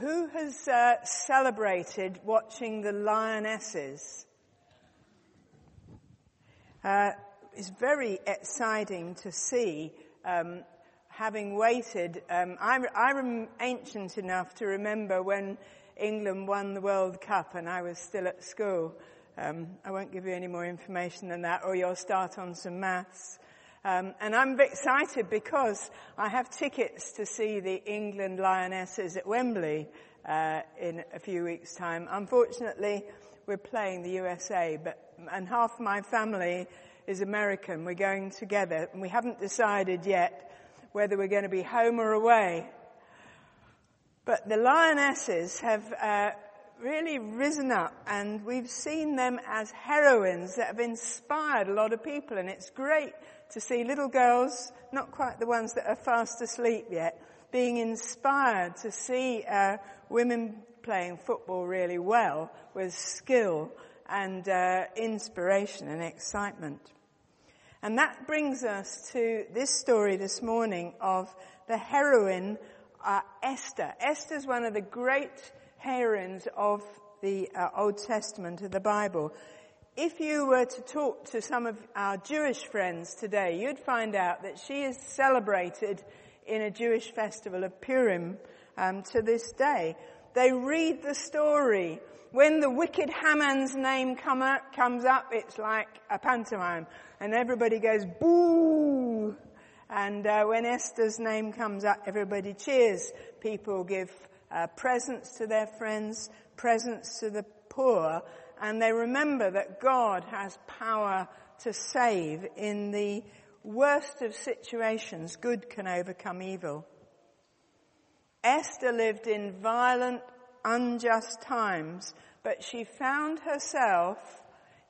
Who has uh, celebrated watching the lionesses? Uh, it's very exciting to see, um, having waited. Um, I, I'm ancient enough to remember when England won the World Cup and I was still at school. Um, I won't give you any more information than that or you'll start on some maths. Um, and I'm excited because I have tickets to see the England Lionesses at Wembley uh, in a few weeks' time. Unfortunately, we're playing the USA, but and half my family is American. We're going together, and we haven't decided yet whether we're going to be home or away. But the lionesses have uh, really risen up, and we've seen them as heroines that have inspired a lot of people, and it's great to see little girls, not quite the ones that are fast asleep yet, being inspired to see uh, women playing football really well with skill and uh, inspiration and excitement. And that brings us to this story this morning of the heroine uh, Esther. Esther's one of the great heroines of the uh, Old Testament of the Bible. If you were to talk to some of our Jewish friends today, you'd find out that she is celebrated in a Jewish festival of Purim um, to this day. They read the story. When the wicked Haman's name come up, comes up, it's like a pantomime, and everybody goes boo. And uh, when Esther's name comes up, everybody cheers. People give uh, presents to their friends, presents to the poor, and they remember that God has power to save in the worst of situations. Good can overcome evil. Esther lived in violent, unjust times, but she found herself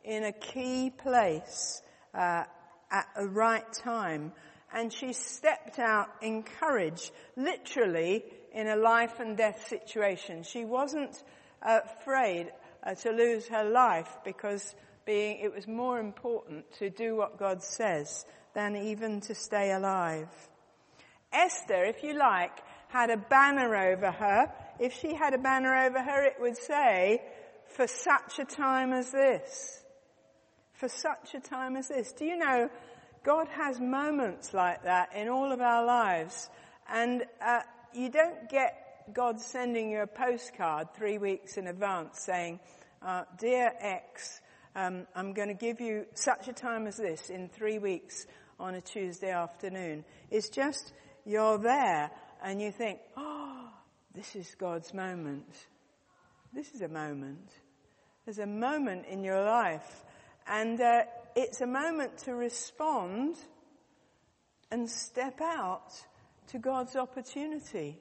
in a key place uh, at the right time, and she stepped out in courage, literally in a life and death situation. She wasn't uh, afraid uh, to lose her life because being, it was more important to do what God says than even to stay alive. Esther, if you like, had a banner over her. If she had a banner over her, it would say, for such a time as this. For such a time as this. Do you know, God has moments like that in all of our lives. And uh, you don't get God sending you a postcard three weeks in advance saying, uh, Dear X, um, I'm going to give you such a time as this in three weeks on a Tuesday afternoon. It's just you're there and you think, oh, this is God's moment. This is a moment. There's a moment in your life and uh, it's a moment to respond and step out to God's opportunity.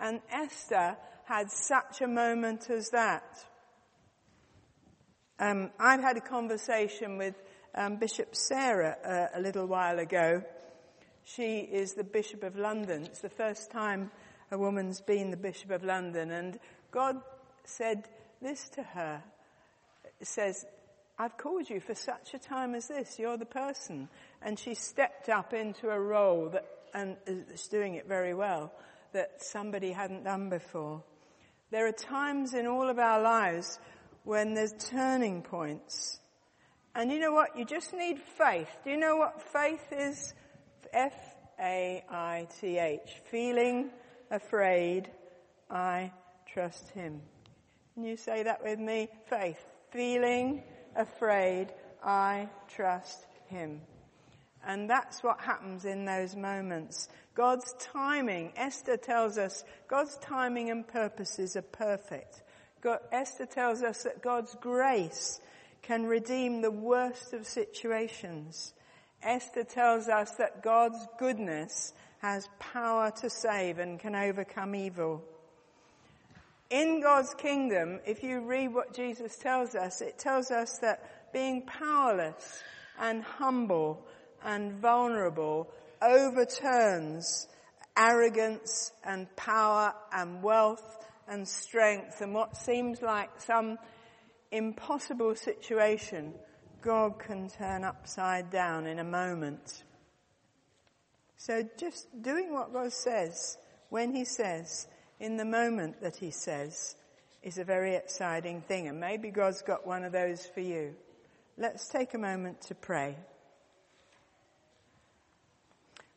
And Esther had such a moment as that. Um, I've had a conversation with um, Bishop Sarah uh, a little while ago. She is the Bishop of London. It's the first time a woman's been the Bishop of London, and God said this to her. It says, I've called you for such a time as this. You're the person. And she stepped up into a role that, and is doing it very well that somebody hadn't done before. There are times in all of our lives when there's turning points. And you know what? You just need faith. Do you know what faith is? F-A-I-T-H. Feeling afraid, I trust Him. Can you say that with me? Faith. Feeling afraid, I trust Him. And that's what happens in those moments. God's timing, Esther tells us, God's timing and purposes are perfect. God, Esther tells us that God's grace can redeem the worst of situations. Esther tells us that God's goodness has power to save and can overcome evil. In God's kingdom, if you read what Jesus tells us, it tells us that being powerless and humble and vulnerable overturns arrogance and power and wealth and strength and what seems like some impossible situation, God can turn upside down in a moment. So just doing what God says when He says in the moment that he says is a very exciting thing. And maybe God's got one of those for you. Let's take a moment to pray.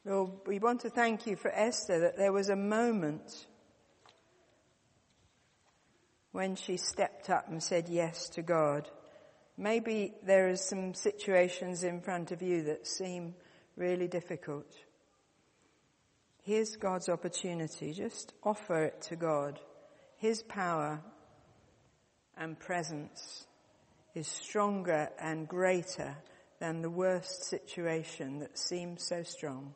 Lord, we want to thank you for Esther that there was a moment when she stepped up and said yes to God. Maybe there are some situations in front of you that seem really difficult. Here's God's opportunity. Just offer it to God. His power and presence is stronger and greater than the worst situation that seems so strong.